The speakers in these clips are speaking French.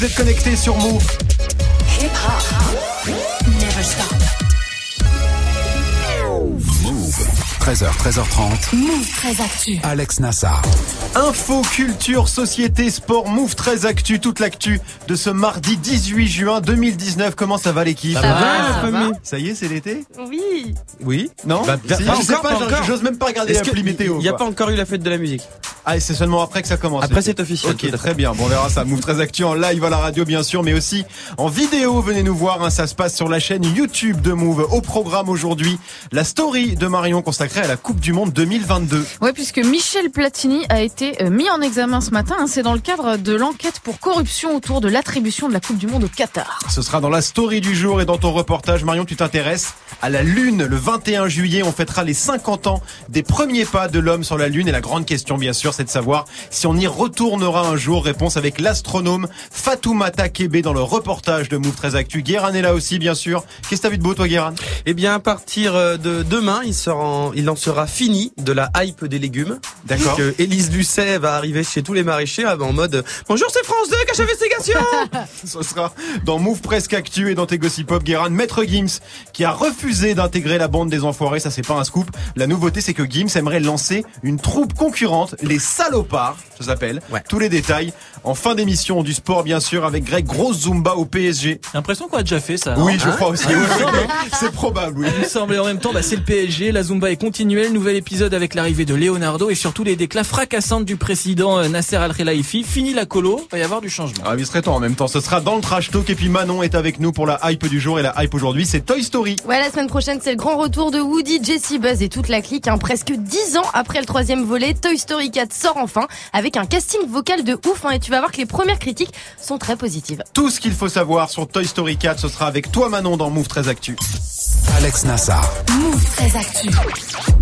vous êtes connectés sur Move. Hip hop. Never stop. Move. 13h, 13h30. Move très actu. Alex Nassar. Info, culture, société, sport, Move très actu, toute l'actu de ce mardi 18 juin 2019. Comment ça va l'équipe Ça va, ça va. Ça y est, c'est l'été Oui. Oui. Non Bah, Si, pas Je sais encore, pas, j'ose même pas regarder météo. Il n'y a quoi. pas encore eu la fête de la musique. Ah, et c'est seulement après que ça commence. Après, c'est officiel. Ok, très bien. Bon, on verra ça. Move très actu en live à la radio, bien sûr, mais aussi en vidéo. Venez nous voir. hein, ça se passe sur la chaîne YouTube de Move. Au programme aujourd'hui, la story de Marion consacrée à la Coupe du Monde 2022. Ouais, puisque Michel Platini a été euh, mis en examen ce matin. hein. C'est dans le cadre de l'enquête pour corruption autour de l'attribution de la Coupe du Monde au Qatar. Ce sera dans la story du jour et dans ton reportage. Marion, tu t'intéresses à la Lune. Le 21 juillet, on fêtera les 50 ans des premiers pas de l'homme sur la Lune. Et la grande question, bien sûr, c'est de savoir si on y retournera un jour. Réponse avec l'astronome Fatoumata Kebe dans le reportage de Move 13 Actu. Guérin est là aussi, bien sûr. Qu'est-ce que t'as vu de beau, toi, Guérin Eh bien, à partir euh, de demain, il, sera en, il en sera fini de la hype des légumes. D'accord. Que Élise Lucet va arriver chez tous les maraîchers ah, en mode Bonjour, c'est France 2 cache investigation Ce sera dans Move Presque Actu et dans Gossip Pop, Guérin. Maître Gims, qui a refusé d'intégrer la bande des enfoirés. Ça, c'est pas un scoop. La nouveauté, c'est que Gims aimerait lancer une troupe concurrente, les salopards, ça s'appelle. Ouais. Tous les détails en fin d'émission du sport, bien sûr, avec Greg Grosse Zumba au PSG. J'ai l'impression qu'on a déjà fait ça. Oui, non je Hein crois aussi. Oui, c'est probable, oui. Il me semble. Et en même temps, bah, c'est le PSG. La Zumba est continuelle. Nouvel épisode avec l'arrivée de Leonardo et surtout les déclats fracassantes du président euh, Nasser Al-Khelaifi. Fini la colo. Va y avoir du changement. Ah, il serait temps en même temps. Ce sera dans le trash talk et puis Manon est avec nous pour la hype du jour et la hype aujourd'hui, c'est Toy Story. Ouais, la semaine prochaine, c'est le grand retour de Woody, Jessie Buzz et toute la clique. hein. Presque 10 ans après le troisième volet, Toy Story 4 sort enfin avec un casting vocal de ouf. hein, et tu vas voir que les premières critiques sont très positives. Tout ce qu'il faut savoir sur Toy Story 4, ce sera avec toi Manon dans Move 13 Actu. Alex Nassar. Move très actu.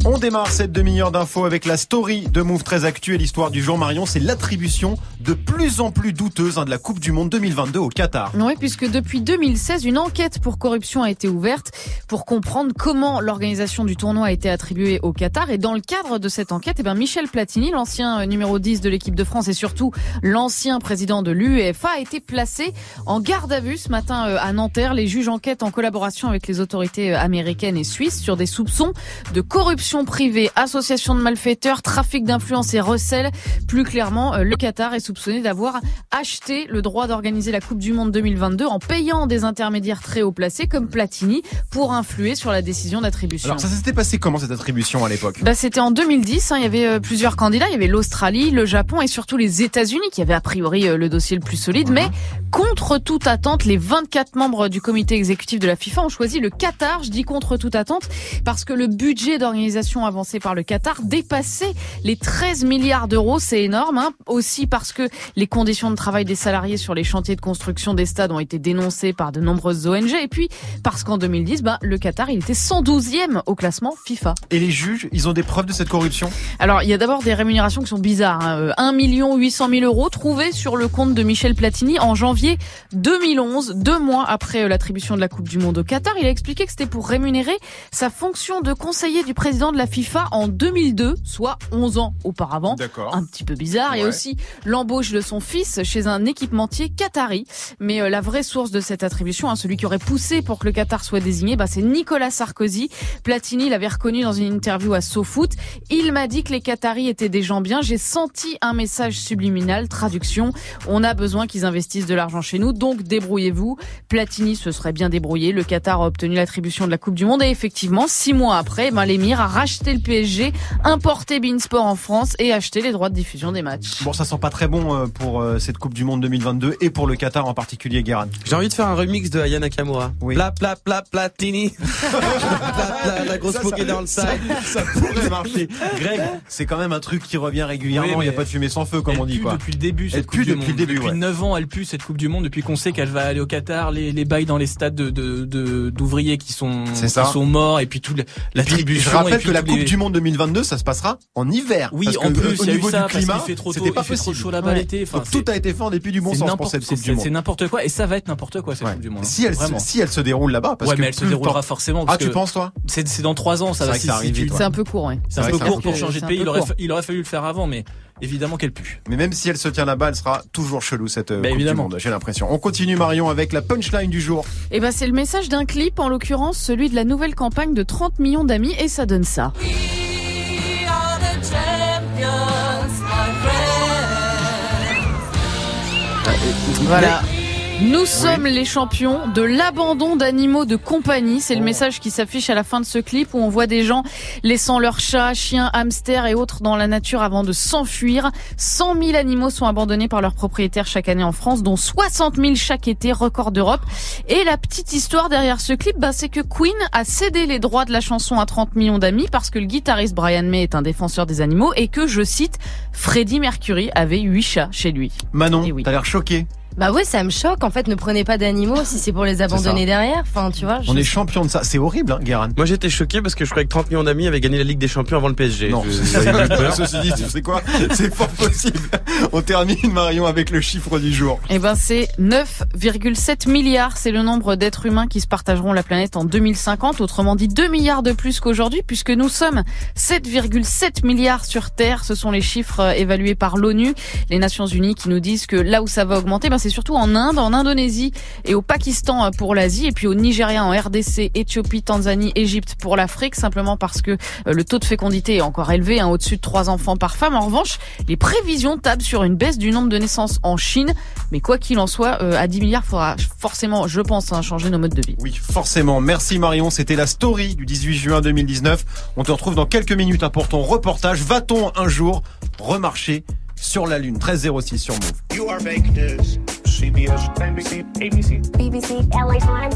On démarre cette demi-heure d'infos avec la story de Move 13 Actu et l'histoire du jour Marion, c'est l'attribution de plus en plus douteuse hein, de la Coupe du Monde 2022 au Qatar. Oui, puisque depuis 2016, une enquête pour corruption a été ouverte pour comprendre comment l'organisation du tournoi a été attribuée au Qatar. Et dans le cadre de cette enquête, eh ben Michel Platini, l'ancien euh, numéro 10 de l'équipe de France et surtout l'ancien président de l'UEFA, a été placé en garde à vue ce matin euh, à Nanterre. Les juges enquêtent en collaboration avec les autorités euh, américaines et suisses sur des soupçons de corruption privée, association de malfaiteurs, trafic d'influence et recel. Plus clairement, euh, le Qatar est soupçonné d'avoir acheté le droit d'organiser la Coupe du Monde 2022 en payant des intermédiaires très haut placés comme Platini pour influer sur la décision d'attribution. Alors ça s'était passé comment cette attribution à l'époque? Bah, c'était en 2010. hein, il y avait euh, plusieurs candidats. Il y avait l'Australie, le Japon et surtout les États-Unis qui avaient a priori euh, le dossier le plus solide. Mais contre toute attente, les 24 membres du comité exécutif de la FIFA ont choisi le Qatar. Je dis contre toute attente parce que le budget d'organisation avancé par le Qatar dépassait les 13 milliards d'euros. C'est énorme. Hein. Aussi parce que les conditions de travail des salariés sur les chantiers de construction des stades ont été dénoncées par de nombreuses ONG. Et puis parce qu'en 2010, bah, le Qatar, il était 112e au classement FIFA. Et les juges, ils ont des preuves de cette corruption? Alors, il y a d'abord des rémunérations qui sont bizarres. Hein. Euh, 1 800 000 euros trouvés sur le compte de Michel Platini en janvier 2011, deux mois après euh, l'attribution de la Coupe du Monde au Qatar. Il a expliqué que c'était pour rémunérer sa fonction de conseiller du président de la FIFA en 2002, soit 11 ans auparavant. D'accord. Un petit peu bizarre. Il y a Ouais. aussi l'embauche de son fils chez un équipementier qatari. Mais euh, la vraie source de cette attribution, hein, celui qui aurait poussé pour que le Qatar soit désigné, bah, c'est Nicolas Sarkozy. Platini l'avait reconnu dans une interview à SoFoot. Il m'a dit que les Qataris étaient des gens bien. J'ai senti un message subliminal. Traduction. On a besoin qu'ils investissent de l'argent chez nous. Donc débrouillez-vous. Platini se serait bien débrouillé. Le Qatar a obtenu l'attribution de la Coupe du Monde. Et effectivement, six mois après, ben, l'émir a racheté le PSG, importé Beansport en France et acheté les droits de diffusion des matchs. Bon, ça sent pas très bon euh, pour euh, cette Coupe du Monde 2022 et pour le Qatar en particulier, Guérin. J'ai envie de faire un remix de Aya Nakamura. Oui. Pla, pla, pla, platini. Pla, pla, la grosse Ça, poké ça- dans le ça, sac. ça pourrait marcher. Greg, c'est quand même un truc qui revient régulièrement. Oui, Il n'y a pas de fumée sans feu, comme elle on dit pue quoi. depuis le début cette Elle Coupe pue du depuis Monde. le début, Depuis ouais. 9 ans, elle pue cette Coupe du Monde depuis qu'on sait qu'elle va aller au Qatar, les, les bails dans les stades de de- de- d'ouvriers qui sont qui ça. sont morts et puis toute Puis, l'attribution. je rappelle que la Coupe les- du Monde 2022, ça se passera en hiver. Oui, parce en que, plus, au niveau du climat, c'était pas il fait trop possible. chaud là-bas. l'été. Tout a été fait en dépit du bon c'est sens pour n'importe cette Coupe du Monde. c'est n'importe quoi et ça va être n'importe quoi cette Ouais. Coupe du Monde. Si elle, se- Vraiment. si elle se déroule là-bas, parce ouais, que mais elle se déroulera forcément. Ah, tu penses toi? C'est dans trois ans, ça va. C'est un peu court, ouais. C'est un peu court pour changer de pays. il aurait fallu le faire avant, mais évidemment qu'elle pue. Mais même si elle se tient là-bas, elle sera toujours chelou cette euh, Bah, Coupe du évidemment. Monde. J'ai l'impression. On continue Marion avec la punchline du jour. Et ben c'est le message d'un clip, en l'occurrence celui de la nouvelle campagne de 30 millions d'amis, et ça donne ça. Voilà. Nous sommes les champions de l'abandon d'animaux de compagnie. C'est le message qui s'affiche à la fin de ce clip où on voit des gens laissant leurs chats, chiens, hamsters et autres dans la nature avant de s'enfuir. 100 000 animaux sont abandonnés par leurs propriétaires chaque année en France, dont 60 000 chaque été, record d'Europe. Et la petite histoire derrière ce clip, bah, c'est que Queen a cédé les droits de la chanson à 30 millions d'amis parce que le guitariste Brian May est un défenseur des animaux et que, je cite, Freddie Mercury avait 8 chats chez lui. Manon, oui. t'as l'air choqué. Bah ouais, ça me choque. En fait, ne prenez pas d'animaux si c'est pour les abandonner derrière. Enfin, tu vois. je- On est champion de ça. C'est horrible, hein, Guérin. Moi j'étais choqué parce que je croyais que 30 millions d'amis avaient gagné la Ligue des Champions avant le PSG. Non, Je- ceci dit, tu sais quoi? C'est fort possible. On termine Marion avec le chiffre du jour. Eh ben, c'est 9,7 milliards. C'est le nombre d'êtres humains qui se partageront la planète en 2050. Autrement dit, 2 milliards de plus qu'aujourd'hui puisque nous sommes 7,7 milliards sur Terre. Ce sont les chiffres euh, évalués par l'ONU, les Nations Unies qui nous disent que là où ça va augmenter, ben, c'est surtout en Inde, en Indonésie et au Pakistan pour l'Asie et puis au Nigeria, en RDC, Éthiopie, Tanzanie, Égypte pour l'Afrique simplement parce que euh, le taux de fécondité est encore élevé, hein, au-dessus de 3 enfants par femme. En revanche, les prévisions tablent sur une baisse du nombre de naissances en Chine. Mais quoi qu'il en soit, euh, à 10 milliards, faudra forcément, je pense, hein, changer nos modes de vie. Oui, forcément. Merci Marion. C'était la story du 18 juin 2019. On te retrouve dans quelques minutes hein, pour ton reportage. Va-t-on un jour remarcher sur la Lune 1306 sur Move. You are fake news. CBS, NBC, ABC. BBC, LA Times.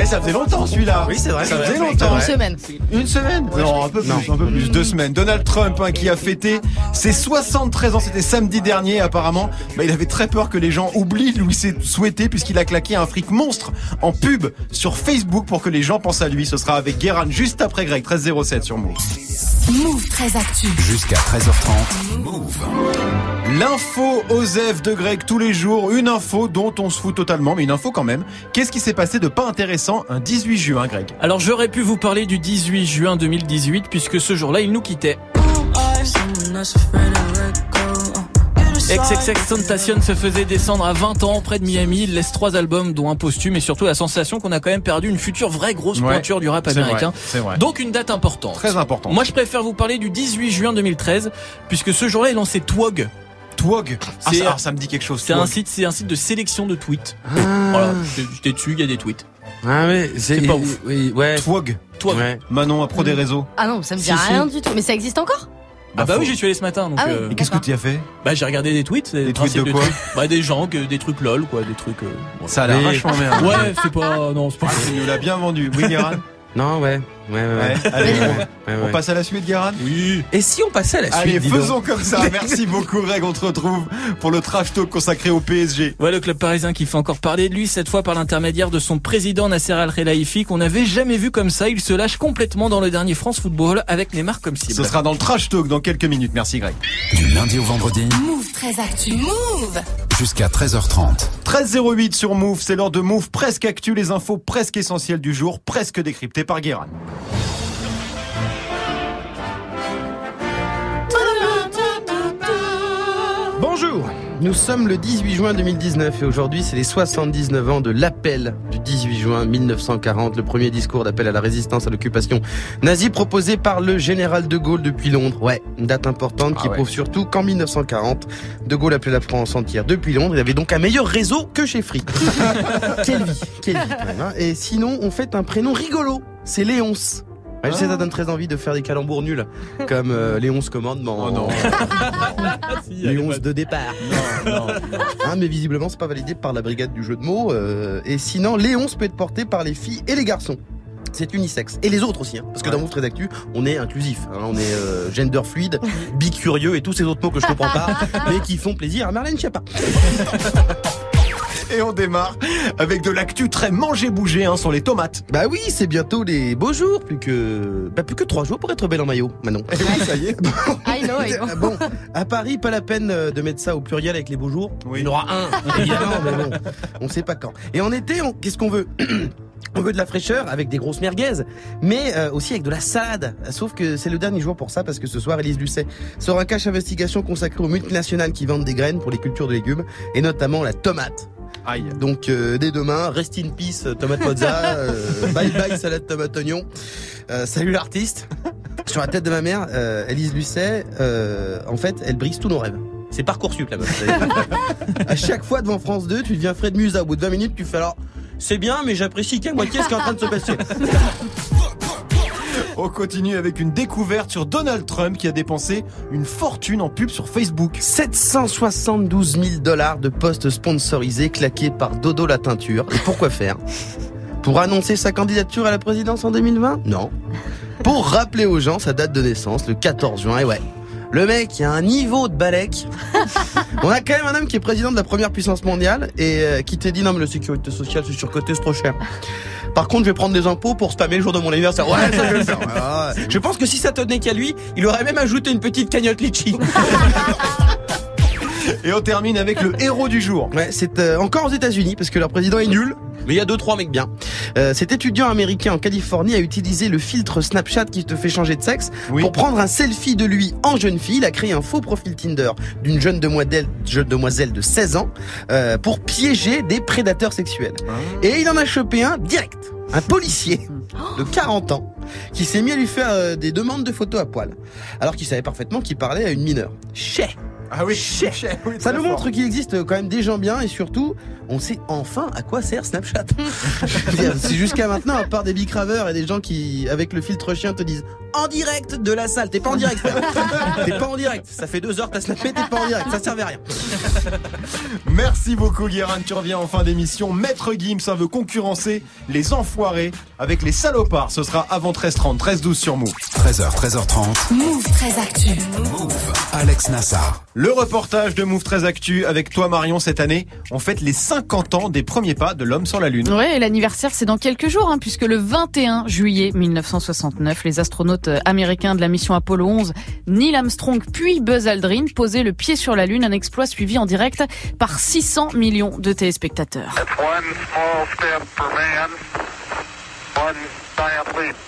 Eh, ça faisait longtemps celui-là. Oui, c'est vrai, Ça c'est faisait vrai. longtemps. Une semaine. Une semaine Non, un peu plus, Non. un peu plus, deux semaines. Donald Trump hein, qui a fêté ses 73 ans, c'était samedi dernier apparemment. Bah, il avait très peur que les gens oublient lui souhaiter puisqu'il a claqué un fric monstre en pub sur Facebook pour que les gens pensent à lui. Ce sera avec Guérin juste après Greg 1307 sur Move. Move très actu. Jusqu'à 13h30. Move. L'info Osef de Greg tous les jours, une info dont on se fout totalement, mais une info quand même. Qu'est-ce qui s'est passé de pas intéressant un 18 juin, Greg Alors j'aurais pu vous parler du 18 juin 2018 puisque ce jour-là il nous quittait. XXX Tentation se faisait descendre à 20 ans près de Miami. Il laisse trois albums dont un posthume et surtout la sensation qu'on a quand même perdu une future vraie grosse Ouais, pointure du rap américain. vrai, c'est vrai. Donc une date importante. Très important. Moi je préfère vous parler du 18 juin 2013 puisque ce jour-là il lançait Twog. Twog. Ah, ça, alors, ça me dit quelque chose. C'est un site, c'est un site de sélection de tweets. Ah, Voilà, j'étais- dessus, il y a des tweets. ah ouais, C'est pas ouf. Oui, ouais. Twog. Twog. Ouais. Manon, à pro des réseaux. Ah non, ça me dit Si, si. rien du tout. Mais ça existe encore? Ah bah faut- oui, j'y suis allé ce matin. Donc Ah oui. euh, Et qu'est-ce que tu as fait? Bah j'ai regardé des tweets. Des tweets de quoi? Bah des gens, que, des trucs lol quoi, des trucs. euh, voilà. Ça a l'air vachement bien. Ouais, c'est pas, non, c'est pas. Tu nous l'as bien vendu. Oui, Non, ouais. Ouais, ouais, ouais. Ouais, allez, Ouais, on, ouais, on ouais. passe à la suite, Guérin? Oui. Et si on passait à la suite Allez, donc faisons comme ça. Merci beaucoup, Greg. On te retrouve pour le trash talk consacré au PSG. Voilà le club parisien qui fait encore parler de lui, cette fois par l'intermédiaire de son président Nasser Al-Khelaifi, qu'on n'avait jamais vu comme ça. Il se lâche complètement dans le dernier France Football avec Neymar comme cible. Ce sera dans le trash talk dans quelques minutes. Merci, Greg. Du lundi au vendredi. Move très actu. Move. Jusqu'à 13h30. 13.08 sur Move. C'est l'heure de Move presque actu. Les infos presque essentielles du jour, presque décryptées par Guérin. Bonjour, nous sommes le 18 juin 2019 et aujourd'hui c'est les 79 ans de l'appel du 18 juin 1940, le premier discours d'appel à la résistance à l'occupation nazie proposé par le général de Gaulle depuis Londres. Ouais, une date importante qui Ah ouais. prouve surtout qu'en 1940, de Gaulle appelait la France entière depuis Londres. Il avait donc un meilleur réseau que chez Free. quelle vie, quelle vie quand même. hein. Et sinon, on fait un prénom rigolo, c'est Léonce. Ouais, je sais, ça donne très envie de faire des calembours nuls, comme euh, les 11 commandements. Oh non. Les 11 de départ. Hein, mais visiblement, c'est pas validé par la brigade du jeu de mots. euh, et sinon, les 11 peut être porté par les filles et les garçons. C'est unisexe. Et les autres aussi, hein, parce que dans Move Très Actu, on est inclusif. hein, on est euh, gender fluide, bicurieux et tous ces autres mots que je comprends pas, mais qui font plaisir à Marlène Schiappa. Et on démarre avec de l'actu très mangé-bougé hein, sur les tomates. Bah oui, c'est bientôt les beaux jours, plus que bah plus que trois jours pour être belle en maillot. Manon. Et oui, ça y est. I know, I know. Ah Bon, à Paris, pas la peine euh, de mettre ça au pluriel avec les beaux jours. Oui. Il y en aura un, évidemment, mais bon, on sait pas quand. Et en été, on- qu'est-ce qu'on veut? On veut de la fraîcheur avec des grosses merguez, mais euh, aussi avec de la salade. Sauf que c'est le dernier jour pour ça parce que ce soir, Elise Lucet sort un cache investigation consacré aux multinationales qui vendent des graines pour les cultures de légumes et notamment la tomate. Aïe. Donc euh, dès demain, rest in peace tomate mozza, euh, bye bye salade tomate oignon. Euh, salut l'artiste. Sur la tête de ma mère, Elise Lucet, en fait, elle brise tous nos rêves. C'est Parcoursup la meuf. à chaque fois devant France 2, tu deviens Fred Musa. Au bout de 20 minutes, tu fais alors. C'est bien, mais j'apprécie qu'à moitié ce qui est en train de se passer. On continue avec une découverte sur Donald Trump qui a dépensé une fortune en pub sur Facebook. 772 000 dollars de postes sponsorisés claqués par Dodo la teinture. Et pourquoi faire? Pour annoncer sa candidature à la présidence en 2020 Non. Pour rappeler aux gens sa date de naissance, le 14 juin. Et ouais, le mec, il a un niveau de balèque. On a quand même un homme qui est président de la première puissance mondiale et euh, qui te dit non mais la sécurité sociale c'est surcoté, c'est trop cher. Par contre, je vais prendre des impôts pour spammer le jour de mon anniversaire. Ouais, ça je vais le faire. Ouais, ouais. Je pense que si ça tenait qu'à lui, il aurait même ajouté une petite cagnotte litchi. Et on termine avec le héros du jour. Ouais, c'est euh, encore aux États-Unis parce que leur président est nul. Mais il y a deux trois mecs bien. Euh, cet étudiant américain en Californie a utilisé le filtre Snapchat qui te fait changer de sexe Oui. pour prendre un selfie de lui en jeune fille. Il a créé un faux profil Tinder d'une jeune demoiselle, de 16 ans euh, pour piéger des prédateurs sexuels. Et il en a chopé un direct, un policier de 40 ans qui s'est mis à lui faire euh, des demandes de photos à poil, alors qu'il savait parfaitement qu'il parlait à une mineure. Chais Ah oui, ça nous fort. montre qu'il existe quand même des gens bien et surtout, on sait enfin à quoi sert Snapchat. C'est jusqu'à maintenant, à part des bicraveurs et des gens qui, avec le filtre chien, te disent en direct de la salle. T'es pas en direct. T'es pas en direct. Ça fait deux heures, t'as snappé, t'es pas en direct. Ça servait à rien. Merci beaucoup Guérin, tu reviens en fin d'émission. Maître Gims ça veut concurrencer les enfoirés avec les salopards. Ce sera avant 13h30, 13h12 sur Move. 13h, 13h30. Move très actu. Move. Alex Nassar. Le reportage de Move très Actu avec toi Marion cette année. On fête les 50 ans des premiers pas de l'homme sur la Lune. Ouais, et l'anniversaire c'est dans quelques jours, hein, puisque le 21 juillet 1969, les astronautes euh, américains de la mission Apollo 11, Neil Armstrong puis Buzz Aldrin, posaient le pied sur la Lune, un exploit suivi en direct par 600 millions de téléspectateurs. One small step for man, one giant leap for mankind.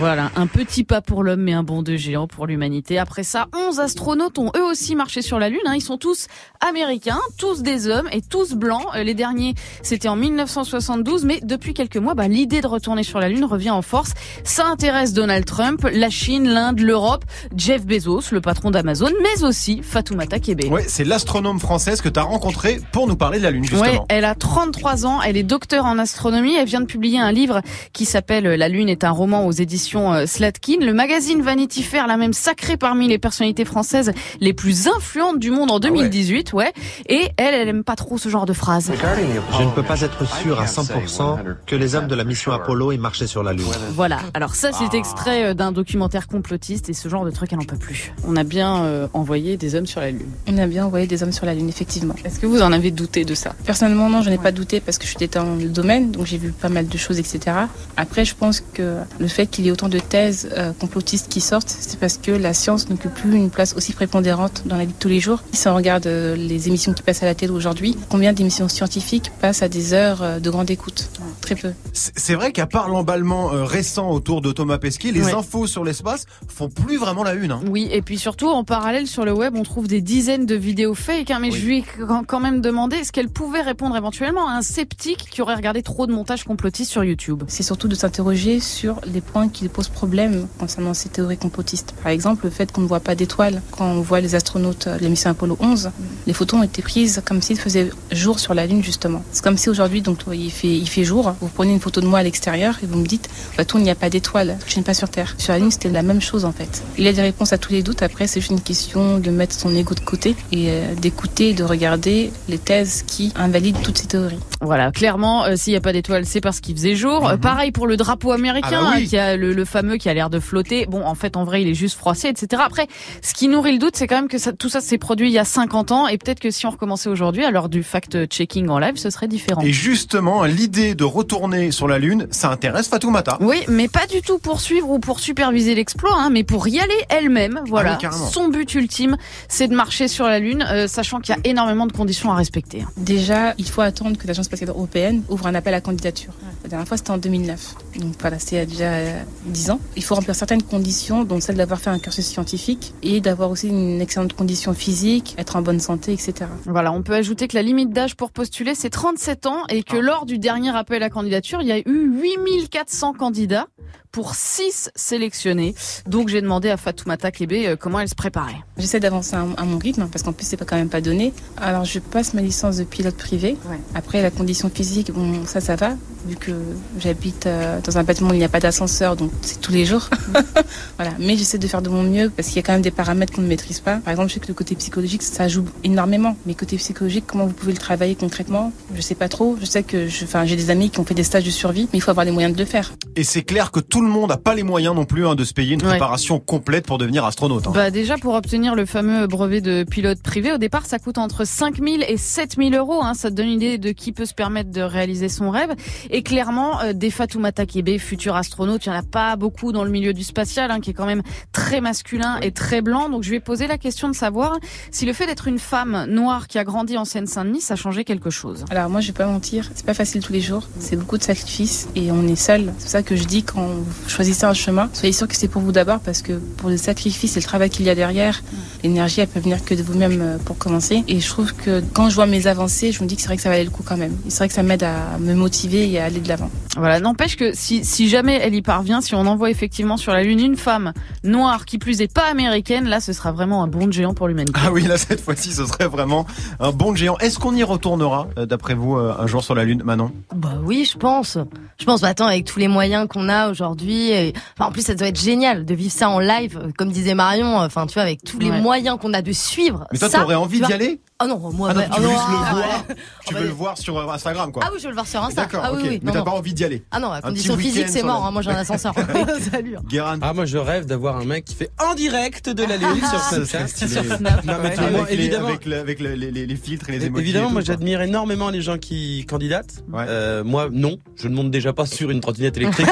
Voilà, un petit pas pour l'homme mais un bond de géant pour l'humanité. Après ça, 11 astronautes ont eux aussi marché sur la Lune. hein. Ils sont tous américains, tous des hommes et tous blancs. Euh, Les derniers, c'était en 1972, mais depuis quelques mois, bah, l'idée de retourner sur la Lune revient en force. Ça intéresse Donald Trump, la Chine, l'Inde, l'Europe, Jeff Bezos, le patron d'Amazon, mais aussi Fatoumata Kebe. Ouais, c'est l'astronome française que tu as rencontrée pour nous parler de la Lune justement. Ouais, elle a 33 ans, elle est docteur en astronomie, elle vient de publier un livre qui s'appelle La Lune est un roman aux éditions euh, Slatkin. Le magazine Vanity Fair l'a même sacré parmi les personnalités françaises les plus influentes du monde en 2018, ouais. Et elle, elle aime pas trop ce genre de phrases. Je ne peux pas être sûr à 100% que les hommes de la mission Apollo aient marché sur la Lune. Voilà. Alors ça, c'est extrait euh, d'un documentaire complotiste et ce genre de truc, elle en peut plus. On a bien euh, envoyé des hommes sur la Lune. On a bien envoyé des hommes sur la Lune, effectivement. Est-ce que vous en avez douté de ça? Personnellement, non, je n'ai pas douté parce que je suis dans le domaine, donc j'ai vu pas mal de choses, etc. Après, je pense que le fait qu'il y ait autant de thèses euh, complotistes qui sortent, c'est parce que la science n'occupe plus une place aussi prépondérante dans la vie de tous les jours. Si on regarde euh, les émissions qui passent à la télé aujourd'hui, combien d'émissions scientifiques passent à des heures euh, de grande écoute? Très peu. C'est vrai qu'à part l'emballement euh, récent autour de Thomas Pesquet, les Ouais. infos sur l'espace font plus vraiment la une. Hein. Oui, et puis surtout, en parallèle, sur le web, on trouve des dizaines de vidéos fake. hein, mais Oui. je lui ai quand- même demandé est-ce qu'elle pouvait répondre éventuellement à un sceptique qui aurait regardé trop de montages complotistes sur YouTube? c'est surtout de s'interroger sur les points qui posent problème concernant ces théories complotistes. Par exemple, le fait qu'on ne voit pas d'étoiles quand on voit les astronautes de la mission Apollo 11. Les photos ont été prises comme s'il faisait jour sur la Lune, justement. C'est comme si aujourd'hui, donc, il fait, il fait jour, vous prenez une photo de moi à l'extérieur et vous me dites, bah, tout, il n'y a pas d'étoiles, je ne suis pas sur Terre. Sur la Lune, c'était la même chose, en fait. Il y a des réponses à tous les doutes. Après, c'est juste une question de mettre son ego de côté et euh, d'écouter et de regarder les thèses qui invalident toutes ces théories. Voilà, clairement, euh, s'il n'y a pas d'étoiles, c'est parce qu'il faisait jour. Euh, pareil pour le drapeau américain, Ah bah oui. hein, qui a le le, le fameux qui a l'air de flotter. Bon, en fait, en vrai, il est juste froissé, etc. Après, ce qui nourrit le doute, c'est quand même que ça, tout ça s'est produit il y a 50 ans et peut-être que si on recommençait aujourd'hui, à l'heure du fact-checking en live, ce serait différent. Et justement, l'idée de retourner sur la Lune, ça intéresse Fatoumata. Oui, mais pas du tout pour suivre ou pour superviser l'exploit, hein, mais pour y aller elle-même. Voilà. Ah oui. Son but ultime, c'est de marcher sur la Lune, euh, sachant qu'il y a énormément de conditions à respecter. Déjà, il faut attendre que l'Agence spatiale européenne ouvre un appel à candidature. La dernière fois, c'était en 2009. Donc voilà, c'est déjà euh, 10 ans. Il faut remplir certaines conditions, dont celle d'avoir fait un cursus scientifique et d'avoir aussi une excellente condition physique, être en bonne santé, etc. Voilà, on peut ajouter que la limite d'âge pour postuler, c'est 37 ans et que lors du dernier appel à candidature, il y a eu 8400 candidats pour 6 sélectionnés. Donc j'ai demandé à Fatoumata Kébé euh, comment elle se préparait. J'essaie d'avancer à, mon rythme parce qu'en plus c'est pas quand même pas donné. Alors je passe ma licence de pilote privé. Après la condition physique, bon ça ça va vu que j'habite euh, dans un bâtiment où il n'y a pas d'ascenseur donc c'est tous les jours. voilà, mais j'essaie de faire de mon mieux parce qu'il y a quand même des paramètres qu'on ne maîtrise pas. Par exemple, je sais que le côté psychologique ça joue énormément, mais côté psychologique comment vous pouvez le travailler concrètement? Je sais pas trop. Je sais que je enfin j'ai des amis qui ont fait des stages de survie, mais il faut avoir les moyens de le faire. Et c'est clair que tout le monde n'a pas les moyens non plus hein, de se payer une Ouais. préparation complète pour devenir astronaute. hein. Bah déjà pour obtenir le fameux brevet de pilote privé, au départ ça coûte entre 5000 et 7000 euros. Hein. Ça te donne une idée de qui peut se permettre de réaliser son rêve. Et clairement, euh, des Fatoumata Kébé, futur astronaute, il y en a pas beaucoup dans le milieu du spatial, hein, qui est quand même très masculin et très blanc. Donc je lui ai posé la question de savoir si le fait d'être une femme noire qui a grandi en Seine-Saint-Denis, ça changeait quelque chose. Alors moi je vais pas mentir, c'est pas facile tous les jours, c'est beaucoup de sacrifices et on est seul. C'est pour ça que je dis quand choisissez un chemin, soyez sûr que c'est pour vous d'abord parce que pour le sacrifice et le travail qu'il y a derrière, l'énergie elle peut venir que de vous-même euh, pour commencer. Et je trouve que quand je vois mes avancées, je me dis que c'est vrai que ça valait le coup quand même. Et c'est vrai que ça m'aide à me motiver et à aller de l'avant. Voilà, n'empêche que si, si jamais elle y parvient, si on envoie effectivement sur la Lune une femme noire qui plus est pas américaine, là ce sera vraiment un bond de géant pour l'humanité. Ah oui, là cette fois-ci, ce serait vraiment un bon géant. Est-ce qu'on y retournera, euh, d'après vous, euh, un jour sur la Lune, Manon? Bah oui, je pense. Je pense, bah attends, avec tous les moyens qu'on a aujourd'hui, et... enfin, en plus ça doit être génial de vivre ça en live, euh, comme disait Marion, enfin tu vois, avec tous les Ouais. moyens qu'on a de suivre. Mais toi, ça, t'aurais envie d'y aller Ah non, moi, Ah non, bah, tu veux ah juste non, le ah voir. ouais. Tu Ah veux bah, le voir sur euh, Instagram, quoi. Ah oui, je veux le voir sur Insta. D'accord, ah oui, ok. oui, Mais t'as pas envie d'y aller Ah non, à condition physique, c'est mort. hein, moi, j'ai un ascenseur. Salut. Guérin. Ah, moi je rêve d'avoir un mec qui fait en direct de la Lune sur serait Snapchat. Non, mais tu vois, moi, Avec les- évidemment, avec le- avec le- les, les- les filtres et les emojis. évidemment, moi j'admire énormément les gens qui candidatent. Ouais. Euh, moi, non, je ne monte déjà pas sur une trottinette électrique.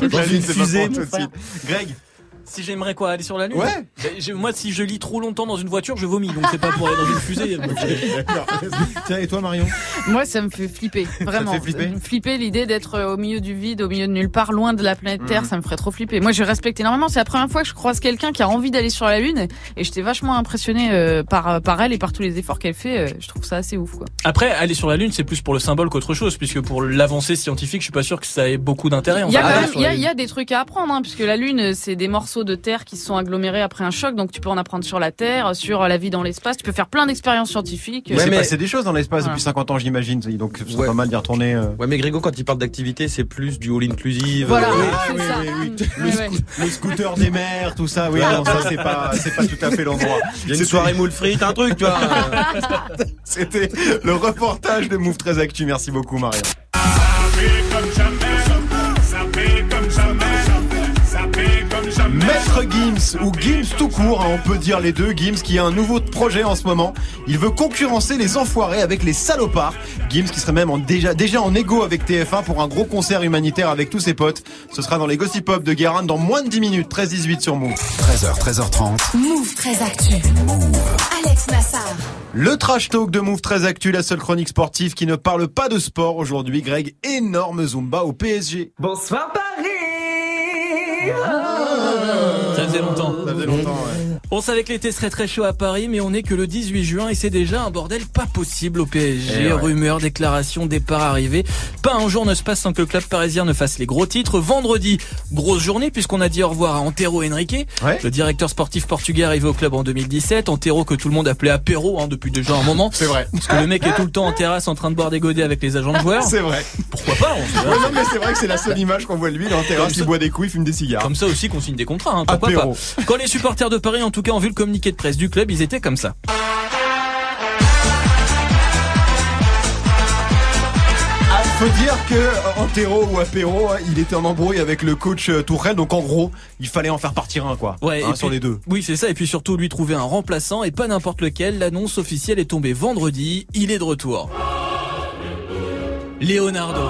Donc, une fusée. Greg, Si j'aimerais quoi aller sur la lune Ouais. Ben, Moi, si je lis trop longtemps dans une voiture, je vomis. Donc c'est pas pour aller dans une fusée. Euh, d'accord. Tiens, et toi, Marion Moi, ça me fait flipper, vraiment. fait flipper flipper l'idée d'être euh, au milieu du vide, au milieu de nulle part, loin de la planète Terre, Mhm. ça me ferait trop flipper. Moi, je respecte énormément. C'est la première fois que je croise quelqu'un qui a envie d'aller sur la Lune, et j'étais vachement impressionné euh, par par elle et par tous les efforts qu'elle fait. euh, je trouve ça assez ouf, quoi. Après, aller sur la lune, c'est plus pour le symbole qu'autre chose, puisque pour l'avancée scientifique, je suis pas sûr que ça ait beaucoup d'intérêt. Il y y y a des trucs à apprendre, hein, puisque la Lune, c'est des morceaux de terre qui se sont agglomérés après un choc, donc tu peux en apprendre sur la Terre, sur la vie dans l'espace. Tu peux faire plein d'expériences scientifiques. Ouais, mais- passé des choses dans l'espace Voilà. depuis 50 ans, j'imagine. Donc, ce serait Ouais. pas mal d'y retourner. euh. Ouais, mais Grégo, quand il parle d'activité, c'est plus du all-inclusive. Voilà, Euh, c'est oui, ça. oui, oui. Le, scooter des mers, tout ça, oui, non, ça c'est pas, c'est pas tout à fait l'endroit. Il y a une soirée moule frite, un truc, tu vois. C'était le reportage de Move 13 Actu. Merci beaucoup, Marion. Maître Gims ou Gims tout court, hein, on peut dire les deux. Gims qui a un nouveau projet en ce moment. Il veut concurrencer les enfoirés avec les salopards. Gims qui serait même en déjà, déjà en égo avec TF1 pour un gros concert humanitaire avec tous ses potes. Ce sera dans les Gossip Pop de Guérin dans moins de 10 minutes. 13-18 sur Move. 13h, 13h30. Move très actu. Alex Nassar. Le trash talk de Move 13 Actu, la seule chronique sportive qui ne parle pas de sport aujourd'hui. Greg, énorme Zumba au PSG. Bonsoir Paris Ça faisait longtemps. On savait que l'été serait très chaud à Paris, mais on est que le 18 juin et c'est déjà un bordel pas possible au PSG. Eh ouais. Rumeurs, déclarations, départ, arrivée. Pas un jour ne se passe sans que le club parisien ne fasse les gros titres. Vendredi, grosse journée puisqu'on a dit au revoir à Antero Henrique, Ouais. le directeur sportif portugais arrivé au club en 2017. Antero que tout le monde appelait apéro hein, depuis déjà un moment. C'est vrai. Parce que le mec est tout le temps en terrasse en train de boire des godets avec les agents de joueurs. C'est vrai. Pourquoi pas on sait Ouais, non, mais c'est vrai que c'est la seule image qu'on voit de lui. En terrasse, il boit des coups, il fume des cigares. Comme ça aussi qu'on signe des contrats, hein, pourquoi Apéro. pas. Quand les supporters de Paris, en tout cas, ont vu le communiqué de presse du club, ils étaient comme ça. Ah, faut dire que euh, Antero ou Apéro, hein, il était en embrouille avec le coach euh, Tourelle, donc en gros, il fallait en faire partir un quoi. Ouais, Hein, sur puis- les deux. Oui, c'est ça. Et puis surtout, lui trouver un remplaçant et pas n'importe lequel. L'annonce officielle est tombée vendredi. Il est de retour. Leonardo.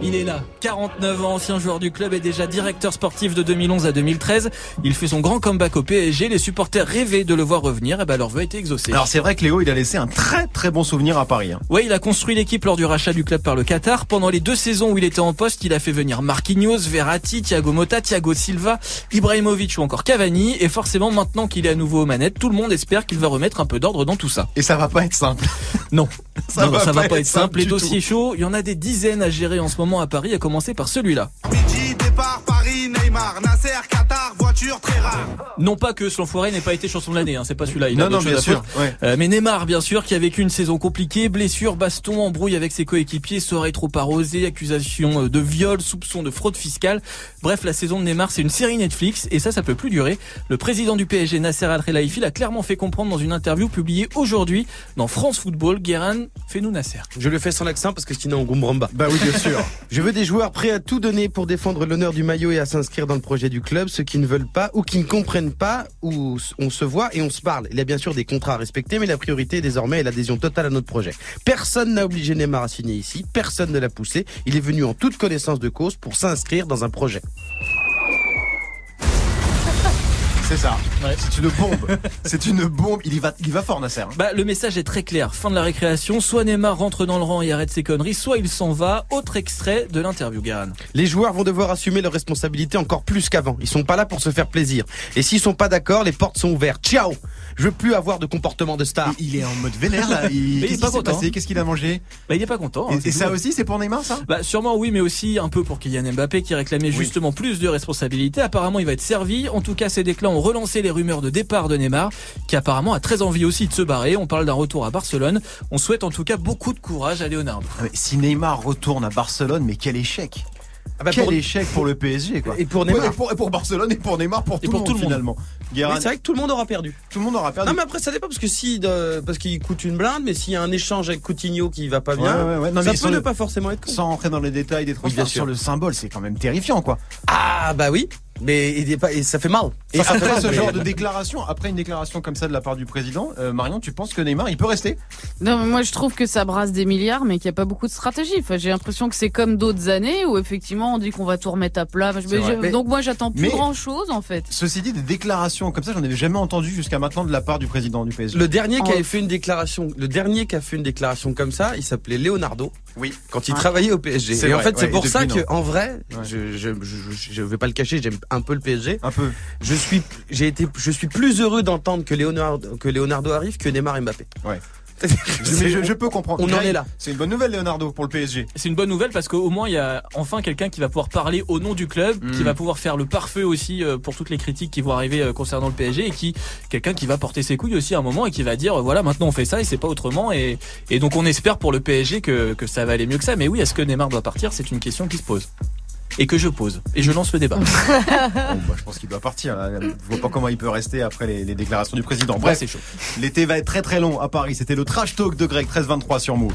Il est là. 49 ans, ancien joueur du club et déjà directeur sportif de 2011 à 2013. Il fait son grand comeback au PSG. Les supporters rêvaient de le voir revenir. Et ben, leur vœu a été exaucé. Alors c'est vrai que Léo, il a laissé un très très bon souvenir à Paris. hein. Ouais, il a construit l'équipe lors du rachat du club par le Qatar. Pendant les deux saisons où il était en poste, il a fait venir Marquinhos, Verratti, Thiago Motta, Thiago Silva, Ibrahimovic ou encore Cavani. Et forcément, maintenant qu'il est à nouveau aux manettes, tout le monde espère qu'il va remettre un peu d'ordre dans tout ça. Et ça va pas être simple. Non, Ça non, va ça pas va pas être simple. simple Les dossiers chauds, il y en a des dizaines à gérer en ce moment à Paris, à commencer par celui-là. Neymar, Nasser, Qatar, voiture très rare. Non pas que ce l'enfoiré n'ait pas été chanson de l'année, hein, c'est pas celui-là. Il Non, non, bien sûr. ouais. Euh, mais Neymar, bien sûr, qui a vécu une saison compliquée, blessure, baston, embrouille avec ses coéquipiers, soirée trop arrosée, accusation euh, de viol, soupçon de fraude fiscale. Bref, la saison de Neymar, c'est une série Netflix et ça, ça peut plus durer. Le président du PSG, Nasser Al-Khelaifi, l'a clairement fait comprendre dans une interview publiée aujourd'hui dans France Football. Guérin, fais-nous Nasser. Je le fais sans l'accent parce que sinon on gombramba. Bah oui, bien sûr. Je veux des joueurs prêts à tout donner pour défendre l'honneur du maillot et à s'inscrire dans le projet du club. Ceux qui ne veulent pas ou qui ne comprennent pas, où on se voit et on se parle. Il y a bien sûr des contrats à respecter, mais la priorité désormais est l'adhésion totale à notre projet. Personne n'a obligé Neymar à signer ici, personne ne l'a poussé. Il est venu en toute connaissance de cause pour s'inscrire dans un projet. C'est ça. Ouais. C'est une bombe. C'est une bombe. Il y va, il y va fort, Nasser. hein. Bah, le message est très clair. Fin de la récréation. Soit Neymar rentre dans le rang et arrête ses conneries, soit il s'en va. Autre extrait de l'interview, Guérin. Les joueurs vont devoir assumer leurs responsabilités encore plus qu'avant. Ils sont pas là pour se faire plaisir. Et s'ils sont pas d'accord, les portes sont ouvertes. Ciao Je veux plus avoir de comportement de star. Il est en mode vénère là. Il... Mais il est pas content. passé? Qu'est-ce qu'il a mangé? Bah, il est pas content. hein, Et, ça aussi, c'est pour Neymar, ça? Bah sûrement oui, mais aussi un peu pour Kylian Mbappé qui réclamait justement plus de responsabilités. Apparemment, il va être servi. En tout cas, ces déclats ont relancé les rumeurs de départ de Neymar, qui apparemment a très envie aussi de se barrer. On parle d'un retour à Barcelone. On souhaite en tout cas beaucoup de courage à Leonardo. Ah, mais Si Neymar retourne à Barcelone, mais quel échec Ah bah, Quel pour- échec pour le PSG quoi. Et pour Neymar. Et pour, et pour Barcelone et pour Neymar, pour, Et tout, pour le tout monde, le monde. finalement. Oui, c'est vrai que tout le monde aura perdu. tout le monde aura perdu. Non mais après ça dépend parce que si de- parce qu'il coûte une blinde mais s'il y a un échange avec Coutinho qui va pas bien Ouais, ouais, ouais. Non, ça peut ne le- pas forcément être con. Sans rentrer dans les détails des Oui, transferts, sûr. sur le symbole, c'est quand même terrifiant quoi. Ah bah oui mais il est pas- et ça fait mal. Et Ça, ça fait après mal, ce mais- genre de déclaration, après une déclaration comme ça de la part du président, euh, Marion, tu penses que Neymar, il peut rester? Non, mais moi je trouve que ça brasse des milliards, mais qu'il n'y a pas beaucoup de stratégie. Enfin, j'ai l'impression que c'est comme d'autres années où effectivement on dit qu'on va tout remettre à plat. Je- Mais- donc moi j'attends plus mais- grand chose en fait. Ceci dit, des déclarations comme ça, j'en avais jamais entendu jusqu'à maintenant de la part du président du PSG. Le dernier qui avait fait une déclaration, le dernier qui a fait une déclaration comme ça, il s'appelait Leonardo Oui. quand il Ah. travaillait au PSG. Et en fait, c'est pour ça que en vrai, Ouais. je, je, je, je vais pas le cacher, j'aime un peu le PSG. Un peu. Je suis j'ai été je suis plus heureux d'entendre que Leonardo que Leonardo arrive que Neymar et Mbappé. Ouais. Mais je, je peux comprendre. On en est là. C'est une bonne nouvelle, Leonardo, pour le PSG. C'est une bonne nouvelle parce qu'au moins il y a enfin quelqu'un qui va pouvoir parler au nom du club, Mm. qui va pouvoir faire le pare-feu aussi euh, pour toutes les critiques qui vont arriver euh, concernant le PSG et qui quelqu'un qui va porter ses couilles aussi à un moment et qui va dire euh, voilà maintenant on fait ça et c'est pas autrement et, et donc on espère pour le PSG que, que ça va aller mieux que ça. Mais oui, est-ce que Neymar doit partir? C'est une question qui se pose et que je pose et je lance le débat. Bon, bah, je pense qu'il doit partir. là. Je vois pas comment il peut rester après les, les déclarations du président. Ouais, Bref, c'est chaud. l'été va être très très long à Paris. C'était le trash talk de Greg 1323 sur Move.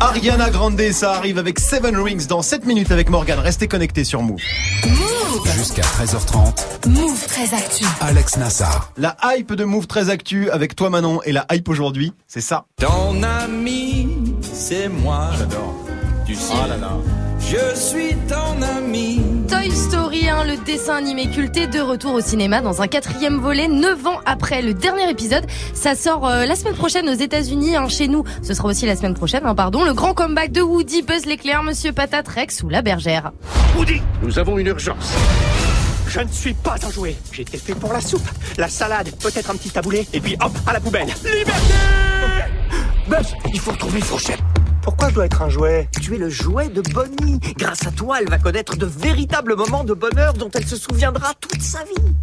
Ariana Grande, ça arrive avec Seven Rings dans 7 minutes avec Morgan. Restez connectés sur Move. Jusqu'à 13h30, Move très actu. Alex Nassar. La hype de Move très actu avec toi Manon et la hype aujourd'hui, c'est ça. Ton ami, c'est moi. J'adore. Ah là là. je suis ton ami. Toy Story 1, le dessin animé culté, de retour au cinéma dans un quatrième volet, 9 ans après le dernier épisode. Ça sort euh, la semaine prochaine aux États-Unis, hein, chez nous. Ce sera aussi la semaine prochaine, hein, pardon. Le grand comeback de Woody, Buzz l'éclair, Monsieur Patate, Rex ou la bergère. Woody, nous avons une urgence. Je ne suis pas un jouet. J'ai été fait pour la soupe, la salade, peut-être un petit taboulé, et puis hop, à la poubelle. Liberté Buzz, il faut retrouver Fourchette. Dois être un jouet Tu es le jouet de Bonnie. Grâce à toi, elle va connaître de véritables moments de bonheur dont elle se souviendra toute sa vie.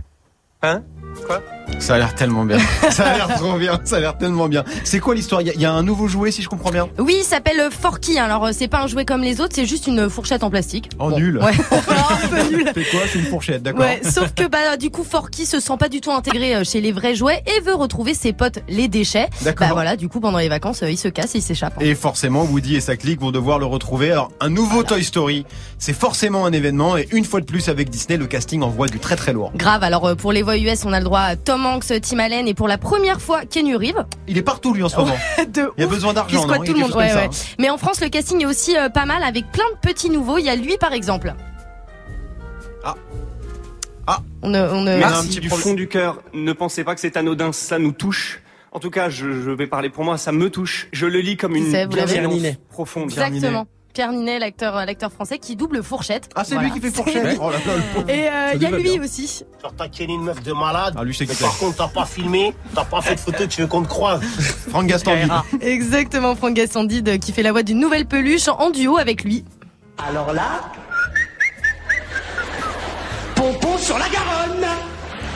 Hein? Quoi? Ça a l'air tellement bien. Ça a l'air trop bien. Ça a l'air tellement bien. C'est quoi l'histoire? Il y, a- il y a un nouveau jouet, si je comprends bien? Oui, il s'appelle euh, Forky. Alors, euh, c'est pas un jouet comme les autres, c'est juste une fourchette en plastique. Oh nul. Ouais. un peu nul. C'est quoi? C'est une fourchette, d'accord. Ouais, sauf que bah du coup Forky se sent pas du tout intégré euh, chez les vrais jouets et veut retrouver ses potes les déchets. D'accord. Bah voilà, du coup pendant les vacances, euh, il se casse, et il s'échappe. Et forcément, Woody et sa clique vont devoir le retrouver. Alors, un nouveau Toy Story, c'est forcément un événement. Et une fois de plus, avec Disney, le casting envoie du très très lourd. Grave, alors euh, pour les voix US, on a le droit à Tom Hanks, Tim Allen et pour la première fois Kenny Reeves. Il est partout, lui, en ce moment. de Il y a besoin d'argent, non squatte Il y a tout le quelque monde. chose comme Ouais, ça, ouais. hein. Mais en France, le casting est aussi euh, pas mal avec plein de petits nouveaux. Il y a lui par exemple. Ah. Ah. On ne, on ne- Merci du fond du cœur. Ne pensez pas que c'est anodin, ça nous touche. En tout cas, je, je vais parler pour moi, ça me touche. Je le lis comme une bienveillance profonde. Exactement. Pierre Ninet, l'acteur, euh, l'acteur français qui double Fourchette. Ah, c'est lui qui fait Fourchette Oh là là. Et euh, il y a lui bien. aussi. Genre t'as une meuf de malade. Ah, lui, mais par contre t'as pas filmé, t'as pas fait de photo, tu veux qu'on te croise. Franck Gastambide. Exactement, Franck Gassandide euh, qui fait la voix d'une nouvelle peluche en duo avec lui. Alors là, pompon sur la Garonne.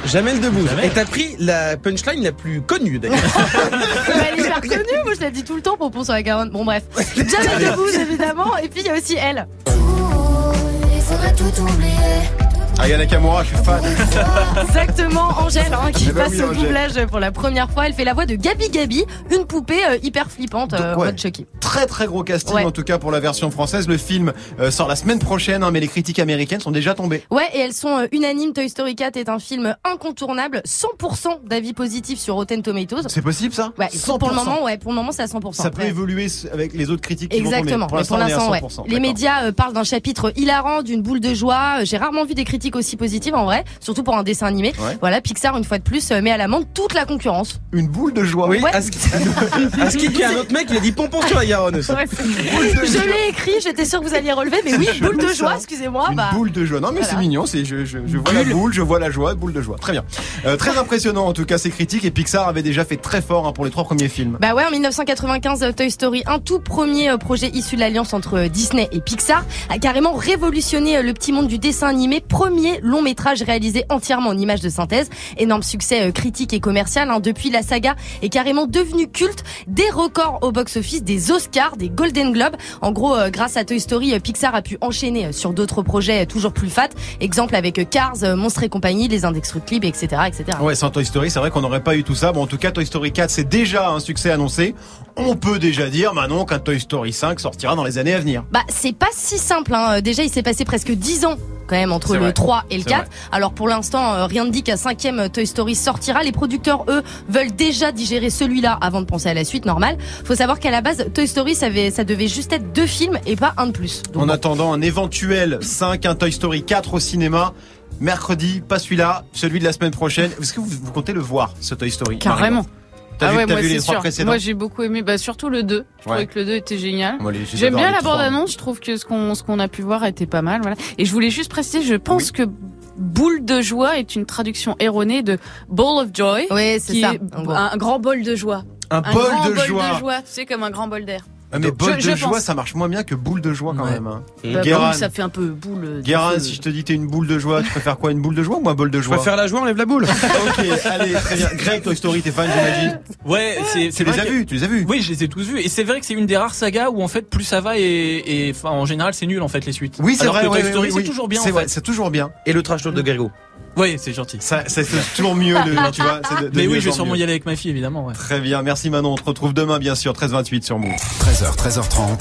Jamel Debbouze. Et t'as pris la punchline la plus connue d'ailleurs. Elle est hyper connue, moi je la dis tout le temps, Pompon sur la Garonne. Bon bref, Jamel Debbouze évidemment, et puis il y a aussi elle. Il faudrait tout oublier. Ayana Kamura, je suis fan. Exactement, Angèle, hein, qui Eh ben passe oui, au Angèle. doublage pour la première fois. Elle fait la voix de Gabi Gabi, une poupée euh, hyper flippante, euh, en ouais. mode Chucky. Très très gros casting Ouais. en tout cas pour la version française. Le film euh, sort la semaine prochaine, hein, mais les critiques américaines sont déjà tombées. Ouais, et elles sont euh, unanimes. Toy Story 4 est un film incontournable, 100% d'avis positifs sur Rotten Tomatoes. C'est possible ça Ouais, pour le 100%. moment, ouais, pour le moment, c'est à 100%. Ça peut Ouais. évoluer avec les autres critiques qui Exactement. vont tomber. Pour l'instant, on est à ouais. 100%. Les médias euh, parlent d'un chapitre hilarant, d'une boule de joie. Euh, J'ai rarement vu des critiques aussi positives en vrai, surtout pour un dessin animé. Ouais. Voilà, Pixar une fois de plus euh, met à l'amende toute la concurrence. Une boule de joie. Oui, Ouais. à ce qui a un autre mec, il a dit pompon sur la Garonne aussi. Ouais, je l'ai écrit, j'étais sûre que vous alliez relever, mais oui, boule de joie, excusez-moi. Une bah. boule de joie. Non mais c'est mignon, c'est je, je, je vois la boule, je vois la joie, boule de joie. Très bien. Euh, très impressionnant en tout cas ces critiques et Pixar avait déjà fait très fort hein, pour les trois premiers films. Bah ouais, en 1995, euh, Toy Story, un tout premier projet issu de l'alliance entre Disney et Pixar, a carrément révolutionné le petit monde du dessin animé. Premier long métrage réalisé entièrement en images de synthèse. Énorme succès euh, critique et commercial. hein. Depuis, la saga est carrément devenue culte. Des records au box-office, des Oscars, des Golden Globes. En gros, euh, grâce à Toy Story, euh, Pixar a pu enchaîner sur d'autres projets toujours plus fat. Exemple avec Cars, Monstres et compagnie, Les Indestructibles, etc., etc. Ouais, sans Toy Story, c'est vrai qu'on n'aurait pas eu tout ça. Bon, en tout cas, Toy Story 4, c'est déjà un succès annoncé. On peut déjà dire maintenant qu'un Toy Story 5 sortira dans les années à venir. Bah, c'est pas si simple. Hein. Déjà, il s'est passé presque 10 ans quand même entre le vrai. 3 et le C'est 4. vrai. Alors pour l'instant, euh, rien ne dit qu'un cinquième Toy Story sortira. Les producteurs, eux, veulent déjà digérer celui-là avant de penser à la suite, normal. Faut savoir qu'à la base, Toy Story, ça, avait- ça devait juste être deux films et pas un de plus. Donc, En attendant un éventuel 5, un Toy Story 4 au cinéma. Mercredi, pas celui-là, celui de la semaine prochaine. Est-ce que vous, vous comptez le voir, ce Toy Story? Carrément. T'as ah ouais, moi vu les c'est trois sûr. précédents Moi j'ai beaucoup aimé, bah surtout le 2. Je Ouais. trouvais que le 2 était génial. J'aime bien la trois. bande annonce. Je trouve que ce qu'on ce qu'on a pu voir était pas mal. Voilà. Et je voulais juste préciser, je pense que boule de joie est une traduction erronée de ball of joy. Oui, c'est qui ça, est un grand bol de joie. Un Un bol grand de bol joie. de joie. C'est comme un grand bol d'air. Ah, mais bol Je- de je joie, pense. ça marche moins bien que boule de joie quand Ouais. même. Hein. Bah, Guérin, boule, ça fait un peu boule. de Guérin, si je te dis t'es une boule de joie, tu préfères quoi Une boule de joie ou moi bol de joie préfère la joie, enlève la boule. ok, allez, très bien. Greg, Toy Story, t'es fan, j'imagine Ouais, c'est Tu c'est les as vus, tu les as vus Oui, je les ai tous vus. Et c'est vrai que c'est une des rares sagas où en fait plus ça va et, enfin en général c'est nul en fait les suites. Oui, c'est vrai. que Toy Story c'est toujours bien. C'est toujours bien. Et le trash talk de Grégo. Ouais, c'est gentil. Ça, c'est toujours mieux, de, tu vois. c'est de- de Mais oui, je vais en sûrement mieux. y aller avec ma fille évidemment. Ouais. Très bien, merci Manon. On te retrouve demain, bien sûr, 13h28 sur Move. 13h, 13h30.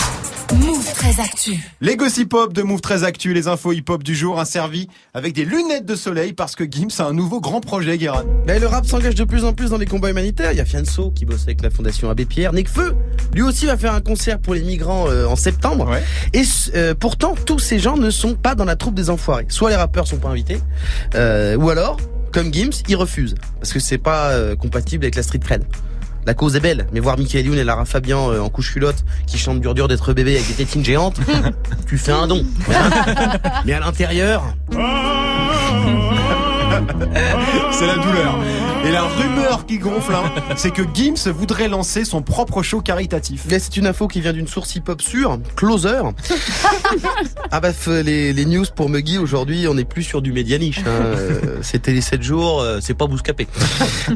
Move très actu. Les gossip hop de Move très Actu, les infos hip hop du jour, servi avec des lunettes de soleil parce que Gims a un nouveau grand projet, Guérin. Ben, le rap s'engage de plus en plus dans les combats humanitaires. Il y a Fianso qui bosse avec la Fondation Abbé Pierre. Nekfeu, lui aussi va faire un concert pour les migrants euh, en septembre. Ouais. Et euh, pourtant, tous ces gens ne sont pas dans la troupe des enfoirés. Soit les rappeurs sont pas invités, euh, ou alors, comme Gims, ils refusent parce que c'est pas euh, compatible avec la street cred. La cause est belle, mais voir Michael Youn et Lara Fabian euh, en couche culotte qui chantent dur dur d'être bébé avec des tétines géantes, tu fais un don. Mais à- Mais à l'intérieur, C'est la douleur. Et la rumeur qui gonfle, hein, c'est que Gims voudrait lancer son propre show caritatif. Mais c'est une info qui vient d'une source hip-hop sûre, Closer. ah bah les, les news pour Muggy aujourd'hui, on n'est plus sur du média niche. hein. Euh, C'était les 7 jours, euh, c'est pas bouscapé.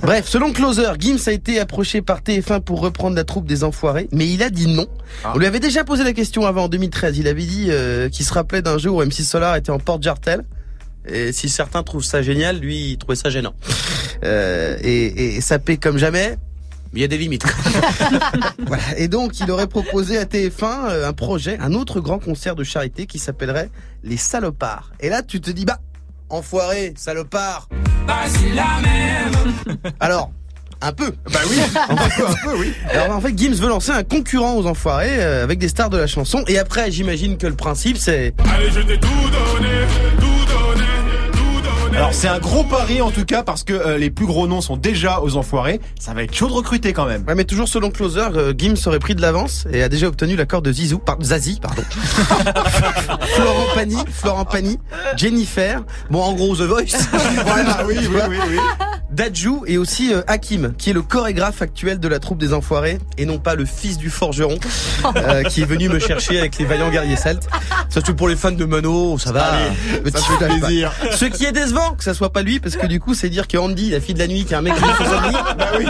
Bref, selon Closer, Gims a été approché par TF1 pour reprendre la troupe des Enfoirés, mais il a dit non. On lui avait déjà posé la question avant en 2013. Il avait dit euh, qu'il se rappelait d'un jeu où MC Solar était en porte-jartel. Et si certains trouvent ça génial, lui, il trouvait ça gênant. Euh, et, et ça paie comme jamais. Mais il y a des limites. Voilà. Et donc, il aurait proposé à TF1 euh, un projet, un autre grand concert de charité qui s'appellerait Les Salopards. Et là, tu te dis, bah, enfoiré, salopard. Bah, c'est la même. Alors, un peu. Bah oui, un peu, un peu, oui. Alors en fait, Gims veut lancer un concurrent aux enfoirés euh, avec des stars de la chanson. Et après, j'imagine que le principe, c'est... Allez, je t'ai tout donné, tout donné, tout donné. Alors c'est un gros pari en tout cas parce que euh, les plus gros noms sont déjà aux enfoirés. Ça va être chaud de recruter quand même. Ouais, mais toujours selon Closer, euh, Gims aurait pris de l'avance et a déjà obtenu l'accord de Zizou, par, Zazie, pardon. Florent Pagny, Florent Pagny, Jennifer, bon en gros The Voice. Voilà, oui, oui, oui, oui. Dadju et aussi euh, Hakim, qui est le chorégraphe actuel de la troupe des Enfoirés et non pas le fils du forgeron euh, qui est venu me chercher avec les vaillants guerriers celtes. Surtout pour les fans de Mano, ça va. Allez, ça fait plaisir. Ce qui est décevant que ça soit pas lui parce que du coup c'est dire que Andy, la fille de la nuit, qui est un mec qui est nuit, Bah oui.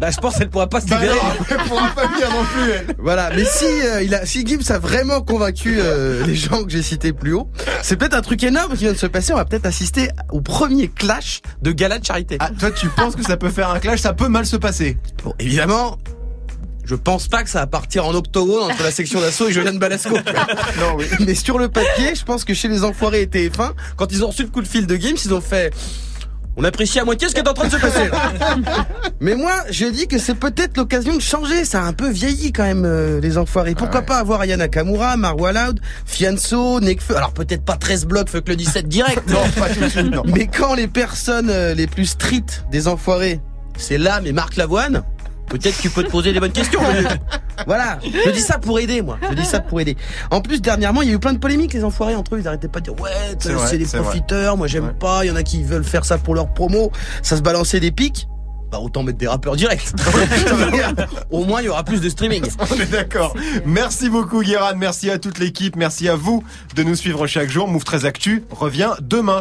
bah je pense qu'elle pourra pas se Bah libérer. non, elle pourra pas venir non plus elle. Voilà, mais si euh, il a, si Gibbs a vraiment convaincu euh, les gens que j'ai cités plus haut, c'est peut-être un truc énorme qui vient de se passer. On va peut-être assister au premier clash de gala de charité. Ah, toi tu penses que ça peut faire un clash, ça peut mal se passer. Bon, évidemment, je pense pas que ça va partir en octogone entre la section d'assaut et Julian Balasco. Non oui. Mais sur le papier, je pense que chez les enfoirés et TF1, quand ils ont reçu le coup de fil de Gims, ils ont fait. On apprécie à moitié ce qui est en train de se passer. Mais moi, je dis que c'est peut-être l'occasion de changer. Ça a un peu vieilli quand même, euh, les enfoirés. Pourquoi pas avoir Ayana Nakamura, Marwa Loud, Fianso, Nekfeu. Alors peut-être pas 13 blocs, fuck le 17 direct. Non, pas tout de suite, non. Mais quand les personnes euh, les plus street des enfoirés, c'est là, mais Marc Lavoine, peut-être tu peux te poser des bonnes questions. voilà, je dis ça pour aider, moi. Je dis ça pour aider. En plus, dernièrement, il y a eu plein de polémiques, les enfoirés entre eux. Ils arrêtaient pas de dire, ouais, C'est des vrai. profiteurs, moi j'aime Ouais. pas, il y en a qui veulent faire ça pour leur promo. Ça se balançait des pics. Bah, autant mettre des rappeurs directs. Au moins, il y aura plus de streaming. On est d'accord. Merci beaucoup Guéran, merci à toute l'équipe, merci à vous de nous suivre chaque jour. Move 13 Actu revient demain.